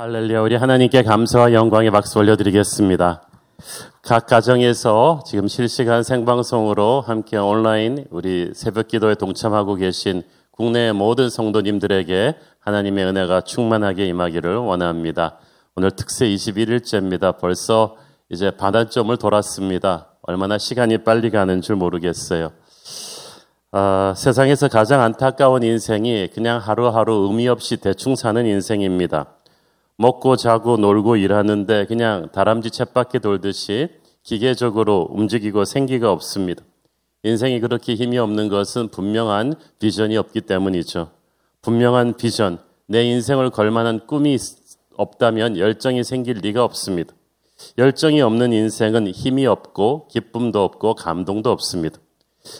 할렐루야, 우리 하나님께 감사와 영광의 박수 올려드리겠습니다. 각 가정에서 지금 실시간 생방송으로 함께 온라인 우리 새벽 기도에 동참하고 계신 국내 모든 성도님들에게 하나님의 은혜가 충만하게 임하기를 원합니다. 오늘 특세 21일째입니다. 벌써 이제 반환점을 돌았습니다. 얼마나 시간이 빨리 가는 줄 모르겠어요. 아, 세상에서 가장 안타까운 인생이 그냥 하루하루 의미 없이 대충 사는 인생입니다. 먹고 자고 놀고 일하는데 그냥 다람쥐 쳇바퀴 돌듯이 기계적으로 움직이고 생기가 없습니다. 인생이 그렇게 힘이 없는 것은 분명한 비전이 없기 때문이죠. 분명한 비전, 내 인생을 걸만한 꿈이 없다면 열정이 생길 리가 없습니다. 열정이 없는 인생은 힘이 없고 기쁨도 없고 감동도 없습니다.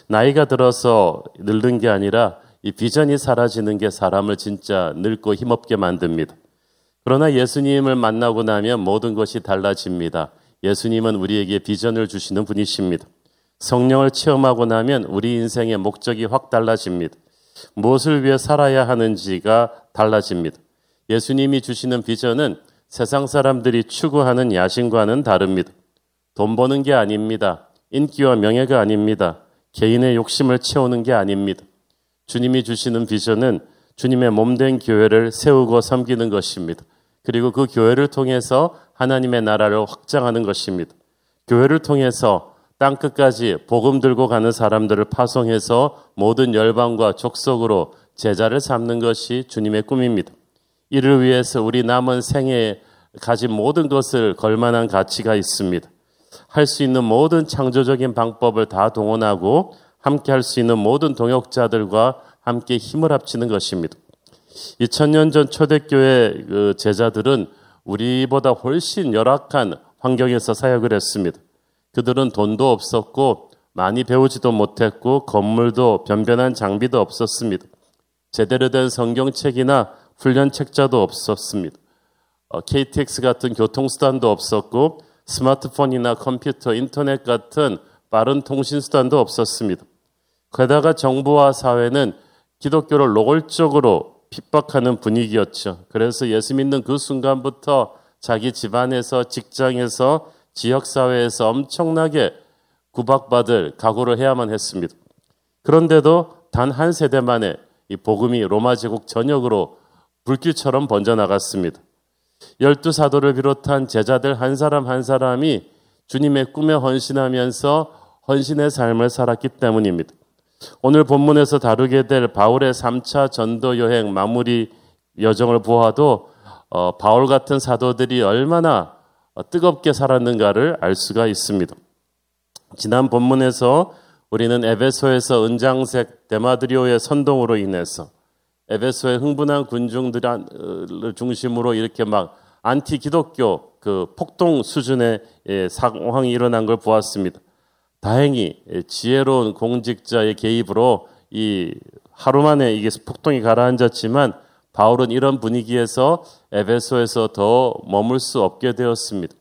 나이가 들어서 늙는 게 아니라 이 비전이 사라지는 게 사람을 진짜 늙고 힘없게 만듭니다. 그러나 예수님을 만나고 나면 모든 것이 달라집니다. 예수님은 우리에게 비전을 주시는 분이십니다. 성령을 체험하고 나면 우리 인생의 목적이 확 달라집니다. 무엇을 위해 살아야 하는지가 달라집니다. 예수님이 주시는 비전은 세상 사람들이 추구하는 야심과는 다릅니다. 돈 버는 게 아닙니다. 인기와 명예가 아닙니다. 개인의 욕심을 채우는 게 아닙니다. 주님이 주시는 비전은 주님의 몸된 교회를 세우고 섬기는 것입니다. 그리고 그 교회를 통해서 하나님의 나라를 확장하는 것입니다. 교회를 통해서 땅 끝까지 복음 들고 가는 사람들을 파송해서 모든 열방과 족속으로 제자를 삼는 것이 주님의 꿈입니다. 이를 위해서 우리 남은 생에 가진 모든 것을 걸만한 가치가 있습니다. 할 수 있는 모든 창조적인 방법을 다 동원하고 함께 할 수 있는 모든 동역자들과 함께 힘을 합치는 것입니다. 2000년 전 초대교회 그 제자들은 우리보다 훨씬 열악한 환경에서 사역을 했습니다. 그들은 돈도 없었고 많이 배우지도 못했고 건물도 변변한 장비도 없었습니다. 제대로 된 성경책이나 훈련 책자도 없었습니다. 어, KTX 같은 교통수단도 없었고 스마트폰이나 컴퓨터, 인터넷 같은 빠른 통신수단도 없었습니다. 게다가 정부와 사회는 기독교를 노골적으로 핍박하는 분위기였죠. 그래서 예수 믿는 그 순간부터 자기 집안에서 직장에서 지역사회에서 엄청나게 구박받을 각오를 해야만 했습니다. 그런데도 단 한 세대 만에 이 복음이 로마 제국 전역으로 불길처럼 번져나갔습니다. 열두 사도를 비롯한 제자들 한 사람 한 사람이 주님의 꿈에 헌신하면서 헌신의 삶을 살았기 때문입니다. 오늘 본문에서 다루게 될 바울의 3차 전도 여행 마무리 여정을 보아도 어, 바울 같은 사도들이 얼마나 뜨겁게 살았는가를 알 수가 있습니다. 지난 본문에서 우리는 에베소에서 은장색 데마드리오의 선동으로 인해서 에베소의 흥분한 군중들을 중심으로 이렇게 막 안티 기독교 그 폭동 수준의 예, 상황이 일어난 걸 보았습니다. 다행히 지혜로운 공직자의 개입으로 이 하루 만에 이게 폭동이 가라앉았지만 바울은 이런 분위기에서 에베소에서 더 머물 수 없게 되었습니다.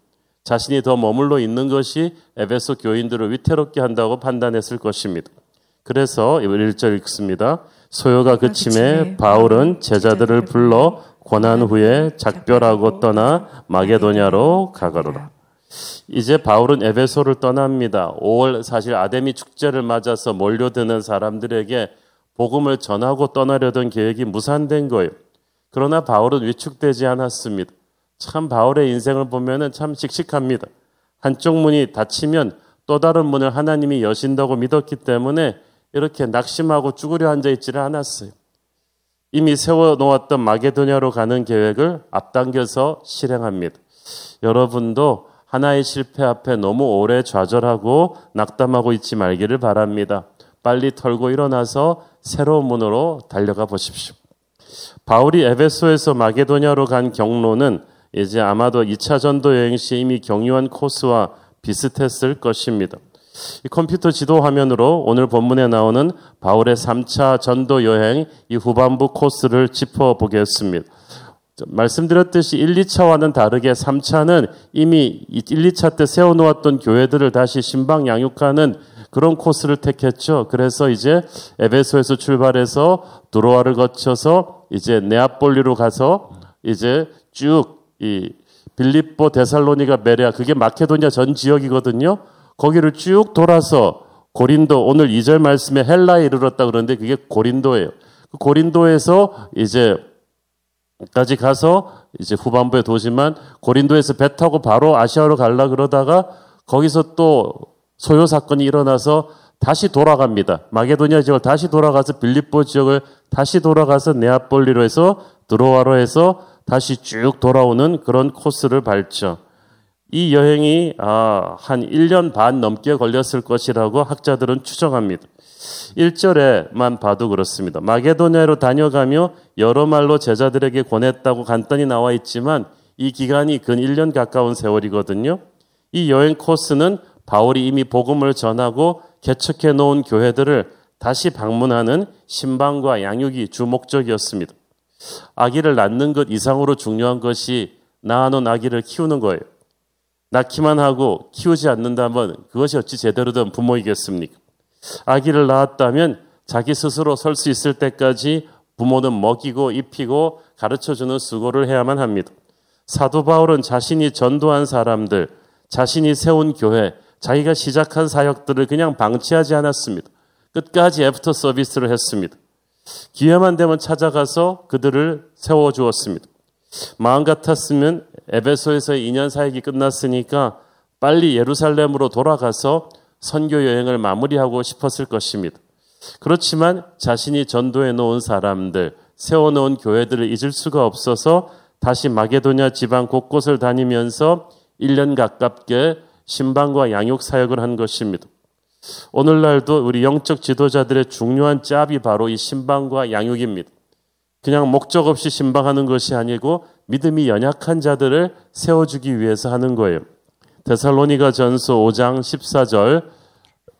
자신이 더 머물러 있는 것이 에베소 교인들을 위태롭게 한다고 판단했을 것입니다. 그래서 1절 읽습니다. 소요가 그치매 바울은 제자들을 불러 권한 후에 작별하고 떠나 마게도냐로 가니라. 이제 바울은 에베소를 떠납니다. 5월 사실 아데미 축제를 맞아서 몰려드는 사람들에게 복음을 전하고 떠나려던 계획이 무산된 거예요. 그러나 바울은 위축되지 않았습니다. 참 바울의 인생을 보면은 참 씩씩합니다. 한쪽 문이 닫히면 또 다른 문을 하나님이 여신다고 믿었기 때문에 이렇게 낙심하고 쭈그려 앉아 있지를 않았어요. 이미 세워 놓았던 마게도냐로 가는 계획을 앞당겨서 실행합니다. 여러분도 하나의 실패 앞에 너무 오래 좌절하고 낙담하고 있지 말기를 바랍니다. 빨리 털고 일어나서 새로운 문으로 달려가 보십시오. 바울이 에베소에서 마게도냐로 간 경로는 이제 아마도 2차 전도 여행 시 이미 경유한 코스와 비슷했을 것입니다. 이 컴퓨터 지도 화면으로 오늘 본문에 나오는 바울의 3차 전도 여행 이 후반부 코스를 짚어 보겠습니다. 말씀드렸듯이 1, 2차와는 다르게 3차는 이미 1, 2차 때 세워놓았던 교회들을 다시 신방 양육하는 그런 코스를 택했죠. 그래서 이제 에베소에서 출발해서 드로아를 거쳐서 이제 네아폴리로 가서 이제 쭉 이 빌립보 데살로니가 메레아 그게 마케도니아 전 지역이거든요. 거기를 쭉 돌아서 고린도 오늘 2절 말씀에 헬라에 이르렀다 그러는데 그게 고린도예요. 그 고린도에서 이제 까지 가서 이제 후반부에 도지만 고린도에서 배 타고 바로 아시아로 갈라 그러다가 거기서 또 소요 사건이 일어나서 다시 돌아갑니다. 마게도니아 지역을 다시 돌아가서 빌립보 지역을 다시 돌아가서 네아폴리로 해서 드로아로 해서 다시 쭉 돌아오는 그런 코스를 밟죠. 이 여행이 아, 한 1년 반 넘게 걸렸을 것이라고 학자들은 추정합니다. 1절에만 봐도 그렇습니다. 마게도냐로 다녀가며 여러 말로 제자들에게 권했다고 간단히 나와 있지만 이 기간이 근 1년 가까운 세월이거든요. 이 여행 코스는 바울이 이미 복음을 전하고 개척해 놓은 교회들을 다시 방문하는 신방과 양육이 주 목적이었습니다. 아기를 낳는 것 이상으로 중요한 것이 낳아놓은 아기를 키우는 거예요. 낳기만 하고 키우지 않는다면 그것이 어찌 제대로 된 부모이겠습니까? 아기를 낳았다면 자기 스스로 설 수 있을 때까지 부모는 먹이고 입히고 가르쳐 주는 수고를 해야만 합니다. 사도 바울은 자신이 전도한 사람들, 자신이 세운 교회, 자기가 시작한 사역들을 그냥 방치하지 않았습니다. 끝까지 애프터 서비스를 했습니다. 기회만 되면 찾아가서 그들을 세워 주었습니다. 마음 같았으면 에베소에서의 2년 사역이 끝났으니까 빨리 예루살렘으로 돌아가서 선교 여행을 마무리하고 싶었을 것입니다. 그렇지만 자신이 전도해 놓은 사람들, 세워 놓은 교회들을 잊을 수가 없어서 다시 마게도냐 지방 곳곳을 다니면서 1년 가깝게 신방과 양육 사역을 한 것입니다. 오늘날도 우리 영적 지도자들의 중요한 짭이 바로 이 신방과 양육입니다. 그냥 목적 없이 신방하는 것이 아니고 믿음이 연약한 자들을 세워주기 위해서 하는 거예요. 데살로니가 전서 5장 14절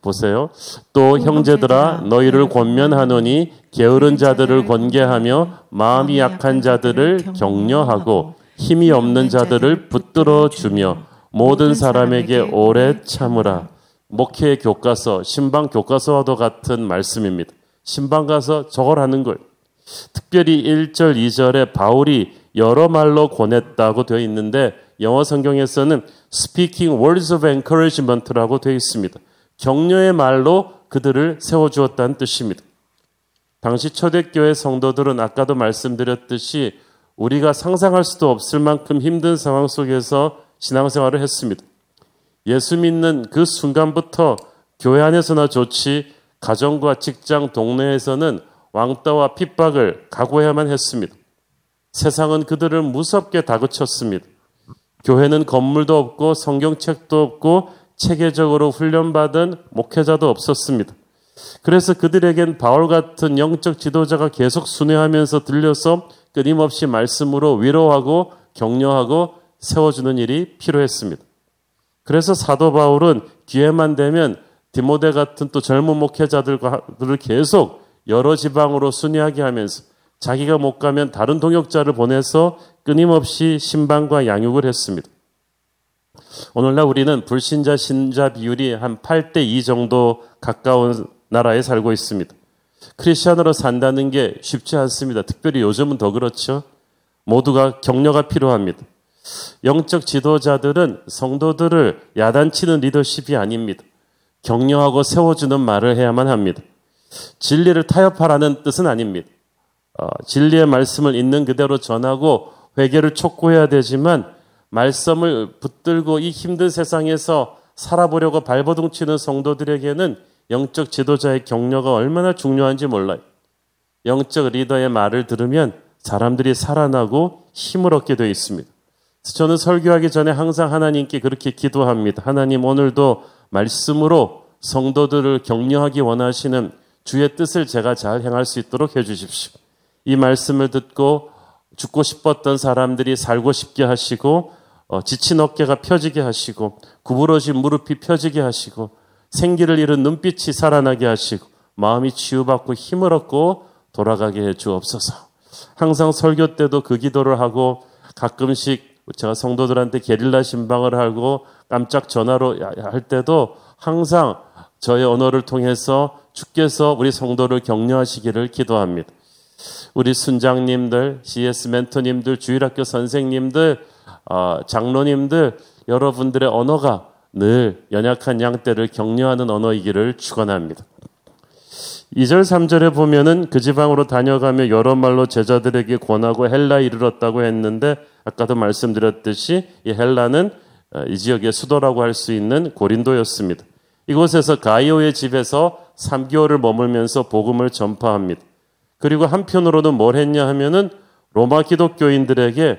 보세요. 또 형제들아 너희를 권면하노니 게으른 자들을 권계하며 마음이 약한 자들을 격려하고 힘이 없는 자들을 붙들어 주며 모든 사람에게 오래 참으라. 목회 교과서, 신방 교과서와도 같은 말씀입니다. 신방 가서 저걸 하는 걸. 특별히 1절, 2절에 바울이 여러 말로 권했다고 되어 있는데 영어 성경에서는 speaking words of encouragement라고 되어 있습니다. 격려의 말로 그들을 세워주었다는 뜻입니다. 당시 초대교회 성도들은 아까도 말씀드렸듯이 우리가 상상할 수도 없을 만큼 힘든 상황 속에서 신앙생활을 했습니다. 예수 믿는 그 순간부터 교회 안에서나 좋지 가정과 직장 동네에서는 왕따와 핍박을 각오해야만 했습니다. 세상은 그들을 무섭게 다그쳤습니다. 교회는 건물도 없고 성경책도 없고 체계적으로 훈련받은 목회자도 없었습니다. 그래서 그들에겐 바울 같은 영적 지도자가 계속 순회하면서 들려서 끊임없이 말씀으로 위로하고 격려하고 세워주는 일이 필요했습니다. 그래서 사도 바울은 기회만 되면 디모데 같은 또 젊은 목회자들을 계속 여러 지방으로 순회하게 하면서 자기가 못 가면 다른 동역자를 보내서 끊임없이 신방과 양육을 했습니다. 오늘날 우리는 불신자 신자 비율이 한 8대 2 정도 가까운 나라에 살고 있습니다. 크리스천으로 산다는 게 쉽지 않습니다. 특별히 요즘은 더 그렇죠. 모두가 격려가 필요합니다. 영적 지도자들은 성도들을 야단치는 리더십이 아닙니다. 격려하고 세워주는 말을 해야만 합니다. 진리를 타협하라는 뜻은 아닙니다. 어, 진리의 말씀을 있는 그대로 전하고 회개를 촉구해야 되지만 말씀을 붙들고 이 힘든 세상에서 살아보려고 발버둥 치는 성도들에게는 영적 지도자의 격려가 얼마나 중요한지 몰라요. 영적 리더의 말을 들으면 사람들이 살아나고 힘을 얻게 되어 있습니다. 저는 설교하기 전에 항상 하나님께 그렇게 기도합니다. 하나님 오늘도 말씀으로 성도들을 격려하기 원하시는 주의 뜻을 제가 잘 행할 수 있도록 해주십시오. 이 말씀을 듣고 죽고 싶었던 사람들이 살고 싶게 하시고 어, 지친 어깨가 펴지게 하시고 구부러진 무릎이 펴지게 하시고 생기를 잃은 눈빛이 살아나게 하시고 마음이 치유받고 힘을 얻고 돌아가게 해 주옵소서. 항상 설교 때도 그 기도를 하고 가끔씩 제가 성도들한테 게릴라 신방을 하고 깜짝 전화로 할 때도 항상 저의 언어를 통해서 주께서 우리 성도를 격려하시기를 기도합니다. 우리 순장님들, CS 멘토님들, 주일학교 선생님들 어, 장로님들 여러분들의 언어가 늘 연약한 양떼를 격려하는 언어이기를 축원합니다. 2절 3절에 보면은 그 지방으로 다녀가며 여러 말로 제자들에게 권하고 헬라에 이르렀다고 했는데 아까도 말씀드렸듯이 이 헬라는 어, 이 지역의 수도라고 할 수 있는 고린도였습니다. 이곳에서 가이오의 집에서 3개월을 머물면서 복음을 전파합니다. 그리고 한편으로는 뭘 했냐 하면은 로마 기독교인들에게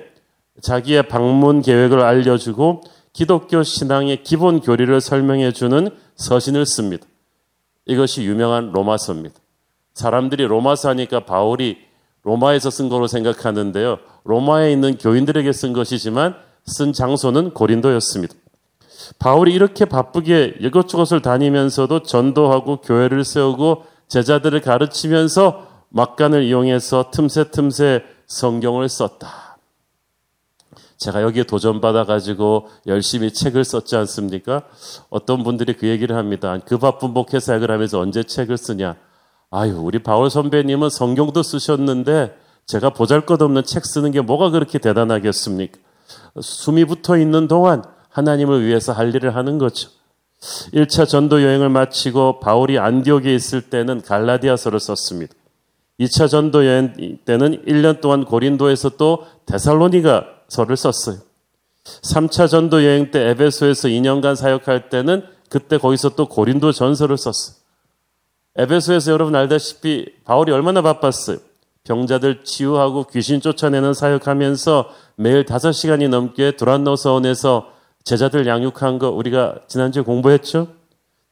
자기의 방문 계획을 알려주고 기독교 신앙의 기본 교리를 설명해 주는 서신을 씁니다. 이것이 유명한 로마서입니다. 사람들이 로마서 하니까 바울이 로마에서 쓴 거로 생각하는데요. 로마에 있는 교인들에게 쓴 것이지만 쓴 장소는 고린도였습니다. 바울이 이렇게 바쁘게 이것저것을 다니면서도 전도하고 교회를 세우고 제자들을 가르치면서 막간을 이용해서 틈새 틈새 성경을 썼다. 제가 여기에 도전받아가지고 열심히 책을 썼지 않습니까? 어떤 분들이 그 얘기를 합니다. 그 바쁜 목회사역을 하면서 언제 책을 쓰냐? 아유, 우리 바울 선배님은 성경도 쓰셨는데 제가 보잘 것 없는 책 쓰는 게 뭐가 그렇게 대단하겠습니까? 숨이 붙어 있는 동안 하나님을 위해서 할 일을 하는 거죠. 1차 전도 여행을 마치고 바울이 안디옥에 있을 때는 갈라디아서를 썼습니다. 2차 전도 여행 때는 1년 동안 고린도에서 또 데살로니가 서를 썼어요. 3차 전도 여행 때 에베소에서 2년간 사역할 때는 그때 거기서 또 고린도 전서를 썼어요. 에베소에서 여러분 알다시피 바울이 얼마나 바빴어요. 병자들 치유하고 귀신 쫓아내는 사역하면서 매일 5시간이 넘게 두란노 서원에서 제자들 양육한 거 우리가 지난주에 공부했죠?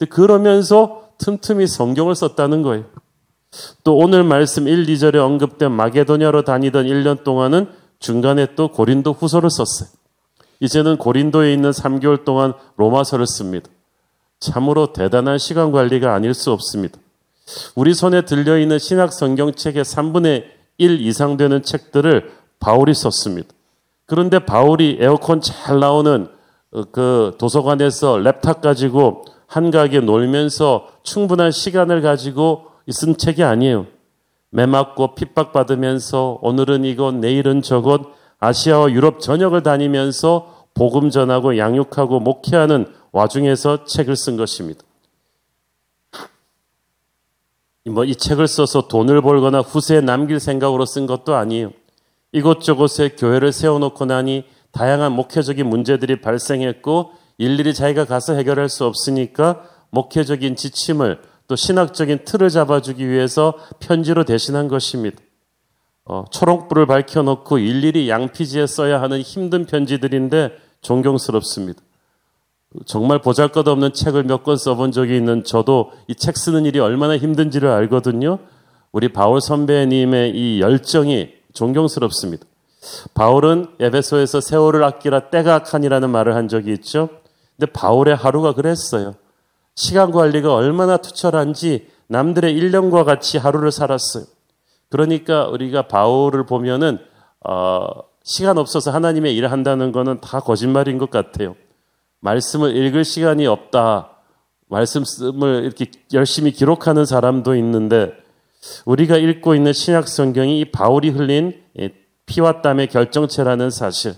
그러면서 틈틈이 성경을 썼다는 거예요. 또 오늘 말씀 1, 2절에 언급된 마게도냐로 다니던 1년 동안은 중간에 또 고린도 후서를 썼어요. 이제는 고린도에 있는 3개월 동안 로마서를 씁니다. 참으로 대단한 시간 관리가 아닐 수 없습니다. 우리 손에 들려있는 신약 성경책의 3분의 1 이상 되는 책들을 바울이 썼습니다. 그런데 바울이 에어컨 잘 나오는 그 도서관에서 랩탑 가지고 한가하게 놀면서 충분한 시간을 가지고 쓴 책이 아니에요. 매맞고 핍박받으면서 오늘은 이것, 내일은 저것, 아시아와 유럽 전역을 다니면서 복음 전하고 양육하고 목회하는 와중에서 책을 쓴 것입니다. 뭐 이 책을 써서 돈을 벌거나 후세에 남길 생각으로 쓴 것도 아니에요. 이곳저곳에 교회를 세워놓고 나니 다양한 목회적인 문제들이 발생했고 일일이 자기가 가서 해결할 수 없으니까 목회적인 지침을 또 신학적인 틀을 잡아주기 위해서 편지로 대신한 것입니다. 어, 초록불을 밝혀놓고 일일이 양피지에 써야 하는 힘든 편지들인데 존경스럽습니다. 정말 보잘것없는 책을 몇 권 써본 적이 있는 저도 이 책 쓰는 일이 얼마나 힘든지를 알거든요. 우리 바울 선배님의 이 열정이 존경스럽습니다. 바울은 에베소에서 세월을 아끼라 때가 악하니라는 말을 한 적이 있죠. 근데 바울의 하루가 그랬어요. 시간 관리가 얼마나 투철한지 남들의 1년과 같이 하루를 살았어요. 그러니까 우리가 바울을 보면은 어, 시간 없어서 하나님의 일을 한다는 거는 다 거짓말인 것 같아요. 말씀을 읽을 시간이 없다. 말씀을 이렇게 열심히 기록하는 사람도 있는데 우리가 읽고 있는 신약 성경이 이 바울이 흘린 피와 땀의 결정체라는 사실.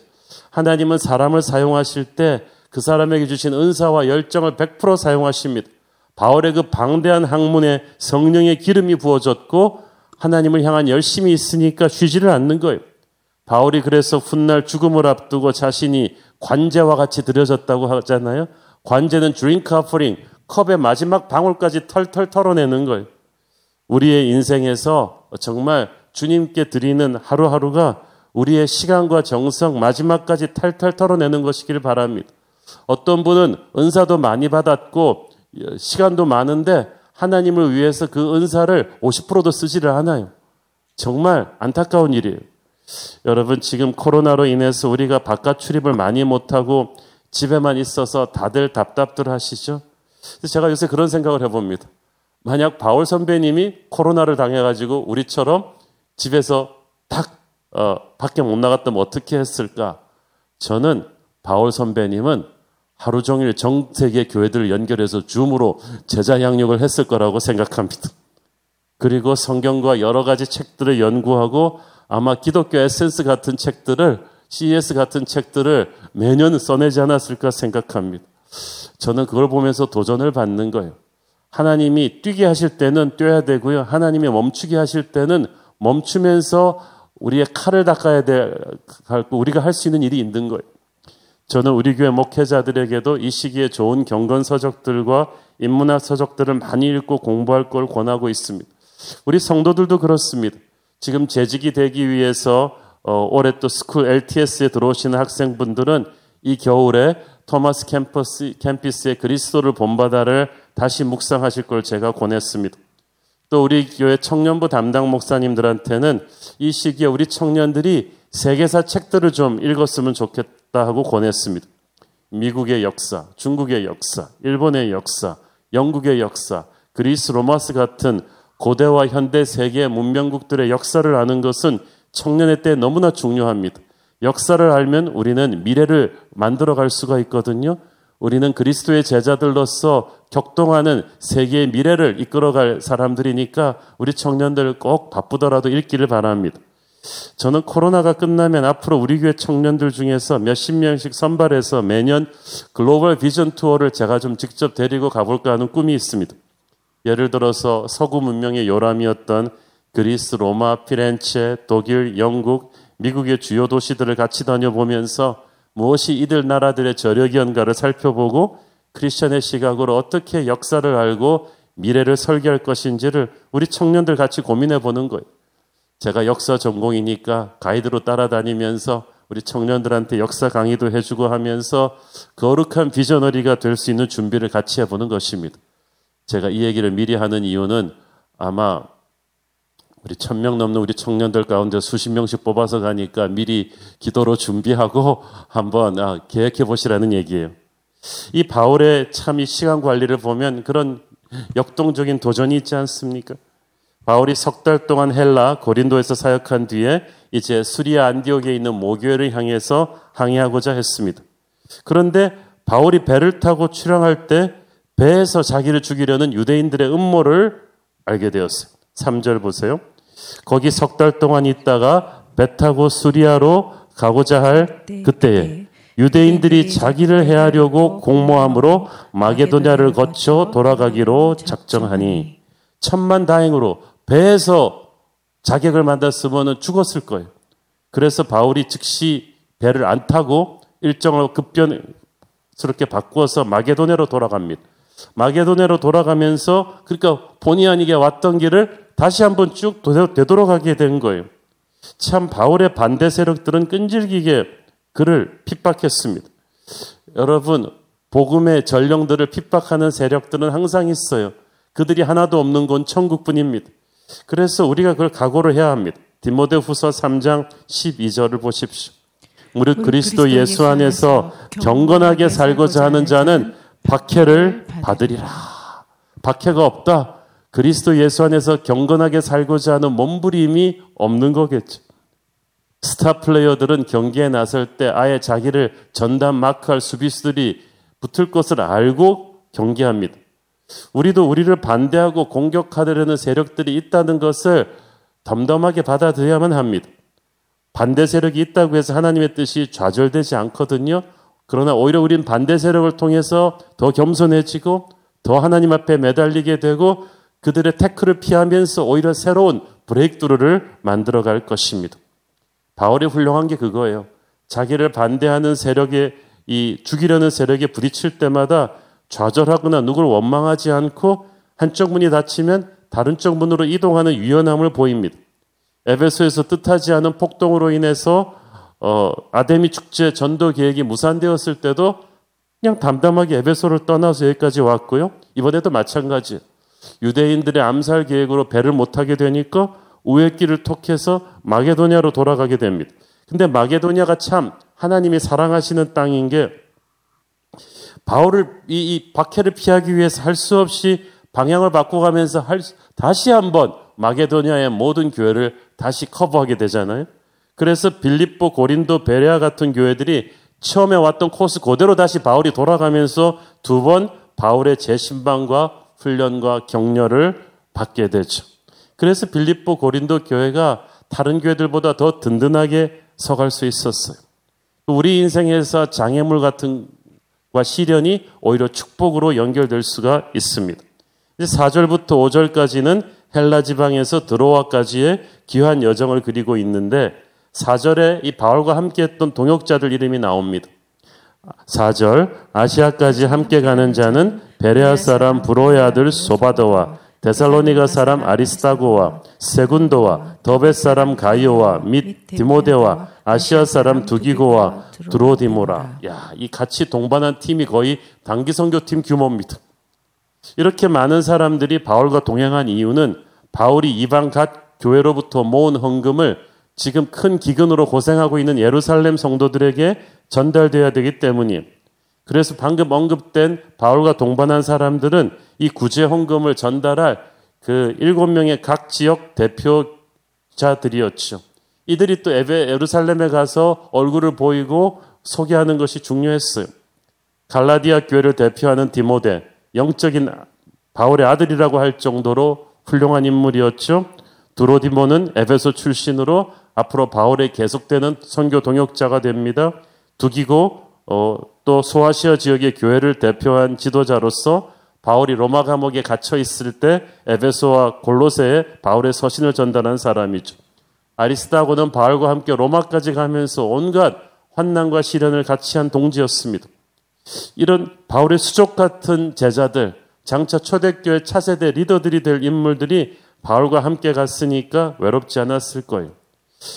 하나님은 사람을 사용하실 때 그 사람에게 주신 은사와 열정을 100% 사용하십니다. 바울의 그 방대한 학문에 성령의 기름이 부어졌고 하나님을 향한 열심이 있으니까 쉬지를 않는 거예요. 바울이 그래서 훗날 죽음을 앞두고 자신이 관제와 같이 들여졌다고 하잖아요. 관제는 drink offering, 컵의 마지막 방울까지 털털 털어내는 거예요. 우리의 인생에서 정말 주님께 드리는 하루하루가 우리의 시간과 정성 마지막까지 탈탈 털어내는 것이길 바랍니다. 어떤 분은 은사도 많이 받았고 시간도 많은데 하나님을 위해서 그 은사를 50%도 쓰지를 않아요. 정말 안타까운 일이에요. 여러분 지금 코로나로 인해서 우리가 바깥 출입을 많이 못하고 집에만 있어서 다들 답답들 하시죠? 제가 요새 그런 생각을 해봅니다. 만약 바울 선배님이 코로나를 당해가지고 우리처럼 집에서 딱 어, 밖에 못 나갔다면 어떻게 했을까? 저는 바울 선배님은 하루 종일 전 세계 교회들을 연결해서 줌으로 제자 양육을 했을 거라고 생각합니다. 그리고 성경과 여러 가지 책들을 연구하고 아마 기독교 에센스 같은 책들을 CES 같은 책들을 매년 써내지 않았을까 생각합니다. 저는 그걸 보면서 도전을 받는 거예요. 하나님이 뛰게 하실 때는 뛰어야 되고요. 하나님이 멈추게 하실 때는 멈추면서 우리의 칼을 닦아야 될, 우리가 할 수 있는 일이 있는 거예요. 저는 우리 교회 목회자들에게도 이 시기에 좋은 경건 서적들과 인문학 서적들을 많이 읽고 공부할 걸 권하고 있습니다. 우리 성도들도 그렇습니다. 지금 제직이 되기 위해서 어, 올해 또 school LTS에 들어오시는 학생분들은 이 겨울에 토마스 캠퍼스, 켐피스의 그리스도를 본받아를 다시 묵상하실 걸 제가 권했습니다. 또 우리 교회 청년부 담당 목사님들한테는 이 시기에 우리 청년들이 세계사 책들을 좀 읽었으면 좋겠다 하고 권했습니다. 미국의 역사, 중국의 역사, 일본의 역사, 영국의 역사, 그리스 로마스 같은 고대와 현대 세계 문명국들의 역사를 아는 것은 청년의 때 너무나 중요합니다. 역사를 알면 우리는 미래를 만들어 갈 수가 있거든요. 우리는 그리스도의 제자들로서 격동하는 세계의 미래를 이끌어 갈 사람들이니까 우리 청년들 꼭 바쁘더라도 읽기를 바랍니다. 저는 코로나가 끝나면 앞으로 우리 교회 청년들 중에서 몇십 명씩 선발해서 매년 글로벌 비전 투어를 제가 좀 직접 데리고 가볼까 하는 꿈이 있습니다. 예를 들어서 서구 문명의 요람이었던 그리스, 로마, 피렌체, 독일, 영국, 미국의 주요 도시들을 같이 다녀보면서 무엇이 이들 나라들의 저력이 연가를 살펴보고 크리스천의 시각으로 어떻게 역사를 알고 미래를 설계할 것인지를 우리 청년들 같이 고민해 보는 거예요. 제가 역사 전공이니까 가이드로 따라다니면서 우리 청년들한테 역사 강의도 해주고 하면서 거룩한 비저너리가 될 수 있는 준비를 같이 해보는 것입니다. 제가 이 얘기를 미리 하는 이유는 아마 우리 천 명 넘는 우리 청년들 가운데 수십 명씩 뽑아서 가니까 미리 기도로 준비하고 한번 아, 계획해 보시라는 얘기예요. 이 바울의 참 이 시간 관리를 보면 그런 역동적인 도전이 있지 않습니까? 바울이 석 달 동안 헬라 고린도에서 사역한 뒤에 이제 수리아 안디옥에 있는 모교회를 향해서 항해하고자 했습니다. 그런데 바울이 배를 타고 출항할 때 배에서 자기를 죽이려는 유대인들의 음모를 알게 되었어요. 3절 보세요. 거기 석 달 동안 있다가 배 타고 수리아로 가고자 할 그때에 유대인들이 자기를 해하려고 공모함으로 마게도냐를 거쳐 돌아가기로 작정하니 천만 다행으로 배에서 자격을 만났으면 죽었을 거예요. 그래서 바울이 즉시 배를 안 타고 일정을 급변스럽게 바꾸어서 마게도네로 돌아갑니다. 마게도네로 돌아가면서 그러니까 본의 아니게 왔던 길을 다시 한번 쭉 되돌아가게 된 거예요. 참 바울의 반대 세력들은 끈질기게 그를 핍박했습니다. 여러분, 복음의 전령들을 핍박하는 세력들은 항상 있어요. 그들이 하나도 없는 건 천국뿐입니다. 그래서 우리가 그걸 각오를 해야 합니다. 디모데 후서 3장 12절을 보십시오. 무릇 그리스도 예수 안에서 경건하게 살고자 하는 자는 박해를 받으리라. 박해가 없다. 그리스도 예수 안에서 경건하게 살고자 하는 몸부림이 없는 거겠죠. 스타 플레이어들은 경기에 나설 때 아예 자기를 전담 마크할 수비수들이 붙을 것을 알고 경기합니다. 우리도 우리를 반대하고 공격하려는 세력들이 있다는 것을 덤덤하게 받아들여야만 합니다. 반대 세력이 있다고 해서 하나님의 뜻이 좌절되지 않거든요. 그러나 오히려 우리는 반대 세력을 통해서 더 겸손해지고 더 하나님 앞에 매달리게 되고 그들의 태클을 피하면서 오히려 새로운 브레이크드루를 만들어 갈 것입니다. 바울이 훌륭한 게 그거예요. 자기를 반대하는 세력에 이 죽이려는 세력에 부딪힐 때마다 좌절하거나 누구를 원망하지 않고 한쪽 문이 닫히면 다른 쪽 문으로 이동하는 유연함을 보입니다. 에베소에서 뜻하지 않은 폭동으로 인해서 어, 아데미 축제 전도 계획이 무산되었을 때도 그냥 담담하게 에베소를 떠나서 여기까지 왔고요. 이번에도 마찬가지. 유대인들의 암살 계획으로 배를 못 타게 되니까 우회 길을 톡해서 마게도냐로 돌아가게 됩니다. 근데 마게도냐가 참 하나님이 사랑하시는 땅인 게 바울을 이, 이 박해를 피하기 위해서 할 수 없이 방향을 바꿔가면서 할, 다시 한번 마게도냐의 모든 교회를 다시 커버하게 되잖아요. 그래서 빌립보, 고린도, 베레아 같은 교회들이 처음에 왔던 코스 그대로 다시 바울이 돌아가면서 두 번 바울의 재신방과 훈련과 격려를 받게 되죠. 그래서 빌립보, 고린도 교회가 다른 교회들보다 더 든든하게 서갈 수 있었어요. 우리 인생에서 장애물 같은 과 시련이 오히려 축복으로 연결될 수가 있습니다. 4절부터 5절까지는 헬라 지방에서 드로아까지의 귀한 여정을 그리고 있는데 4절에 이 바울과 함께 했던 동역자들 이름이 나옵니다. 4절 아시아까지 함께 가는 자는 베레아 사람 브로의 아들 소바더와 데살로니가 사람 아리스타고와 세군도와 더베 사람 가이오와 및 디모데와 아시아 사람 두기고와 드로디모라. 야, 이 같이 동반한 팀이 거의 단기 선교팀 규모입니다. 이렇게 많은 사람들이 바울과 동행한 이유는 바울이 이방 갓 교회로부터 모은 헌금을 지금 큰 기근으로 고생하고 있는 예루살렘 성도들에게 전달돼야 되기 때문이에요. 그래서 방금 언급된 바울과 동반한 사람들은 이 구제 헌금을 전달할 그 일곱 명의 각 지역 대표자들이었죠. 이들이 또 예루살렘에 가서 얼굴을 보이고 소개하는 것이 중요했어요. 갈라디아 교회를 대표하는 디모데, 영적인 바울의 아들이라고 할 정도로 훌륭한 인물이었죠. 두로디모는 에베소 출신으로 앞으로 바울의 계속되는 선교 동역자가 됩니다. 두기고 어, 또 소아시아 지역의 교회를 대표한 지도자로서 바울이 로마 감옥에 갇혀 있을 때 에베소와 골로새에 바울의 서신을 전달한 사람이죠. 아리스타고는 바울과 함께 로마까지 가면서 온갖 환난과 시련을 같이 한 동지였습니다. 이런 바울의 수족 같은 제자들, 장차 초대교회 차세대 리더들이 될 인물들이 바울과 함께 갔으니까 외롭지 않았을 거예요.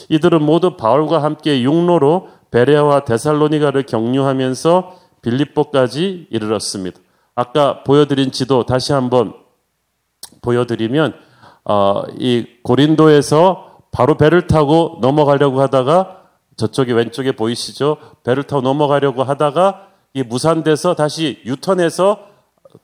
이들은 모두 바울과 함께 육로로 베레아와 데살로니가를 경유하면서 빌립보까지 이르렀습니다. 아까 보여드린 지도 다시 한번 보여드리면 어, 이 고린도에서 바로 배를 타고 넘어가려고 하다가 저쪽에 왼쪽에 보이시죠? 배를 타고 넘어가려고 하다가 이 무산돼서 다시 유턴해서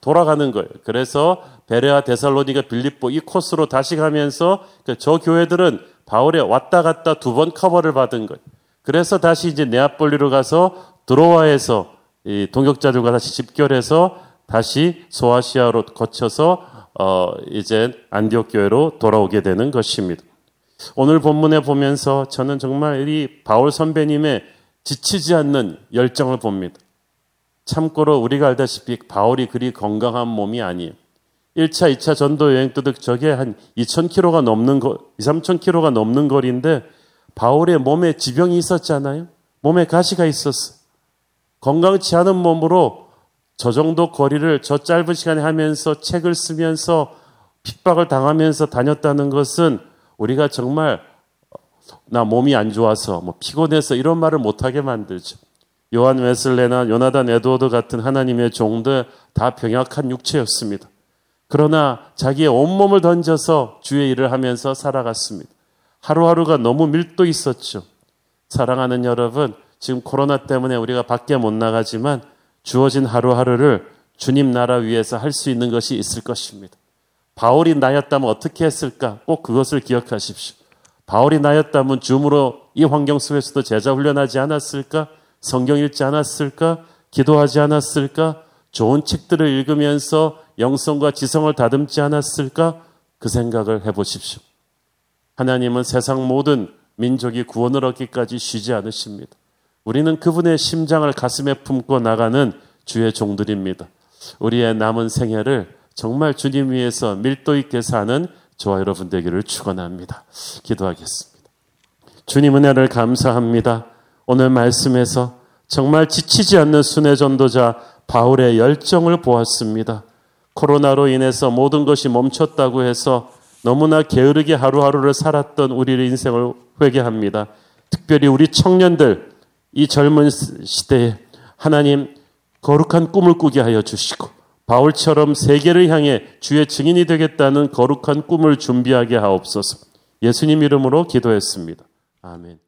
돌아가는 거예요. 그래서 베레아 데살로니가 빌립보 이 코스로 다시 가면서 그저 교회들은 바울에 왔다 갔다 두 번 커버를 받은 거예요. 그래서 다시 이제 네아폴리로 가서 드로아에서 이 동역자들과 다시 집결해서 다시 소아시아로 거쳐서 어 이제 안디옥 교회로 돌아오게 되는 것입니다. 오늘 본문에 보면서 저는 정말 이 바울 선배님의 지치지 않는 열정을 봅니다. 참고로 우리가 알다시피 바울이 그리 건강한 몸이 아니에요. 1차, 2차 전도 여행 때도 저게 한 2,000km가 넘는 거, 2, 3,000km가 넘는 거리인데 바울의 몸에 지병이 있었잖아요. 몸에 가시가 있었어. 건강치 않은 몸으로 저 정도 거리를 저 짧은 시간에 하면서 책을 쓰면서 핍박을 당하면서 다녔다는 것은 우리가 정말 나 몸이 안 좋아서 뭐 피곤해서 이런 말을 못하게 만들죠. 요한 웨슬레나 요나단 에드워드 같은 하나님의 종들 다 병약한 육체였습니다. 그러나 자기의 온몸을 던져서 주의 일을 하면서 살아갔습니다. 하루하루가 너무 밀도 있었죠. 사랑하는 여러분, 지금 코로나 때문에 우리가 밖에 못 나가지만 주어진 하루하루를 주님 나라 위해서 할 수 있는 것이 있을 것입니다. 바울이 나였다면 어떻게 했을까? 꼭 그것을 기억하십시오. 바울이 나였다면 줌으로 이 환경 속에서도 제자 훈련하지 않았을까? 성경 읽지 않았을까? 기도하지 않았을까? 좋은 책들을 읽으면서 영성과 지성을 다듬지 않았을까? 그 생각을 해보십시오. 하나님은 세상 모든 민족이 구원을 얻기까지 쉬지 않으십니다. 우리는 그분의 심장을 가슴에 품고 나가는 주의 종들입니다. 우리의 남은 생애를 정말 주님 위해서 밀도 있게 사는 저와 여러분 되기를 축원합니다. 기도하겠습니다. 주님 은혜를 감사합니다. 오늘 말씀에서 정말 지치지 않는 순회 전도자 바울의 열정을 보았습니다. 코로나로 인해서 모든 것이 멈췄다고 해서 너무나 게으르게 하루하루를 살았던 우리의 인생을 회개합니다. 특별히 우리 청년들, 이 젊은 시대에 하나님 거룩한 꿈을 꾸게 하여 주시고, 바울처럼 세계를 향해 주의 증인이 되겠다는 거룩한 꿈을 준비하게 하옵소서. 예수님 이름으로 기도했습니다. 아멘.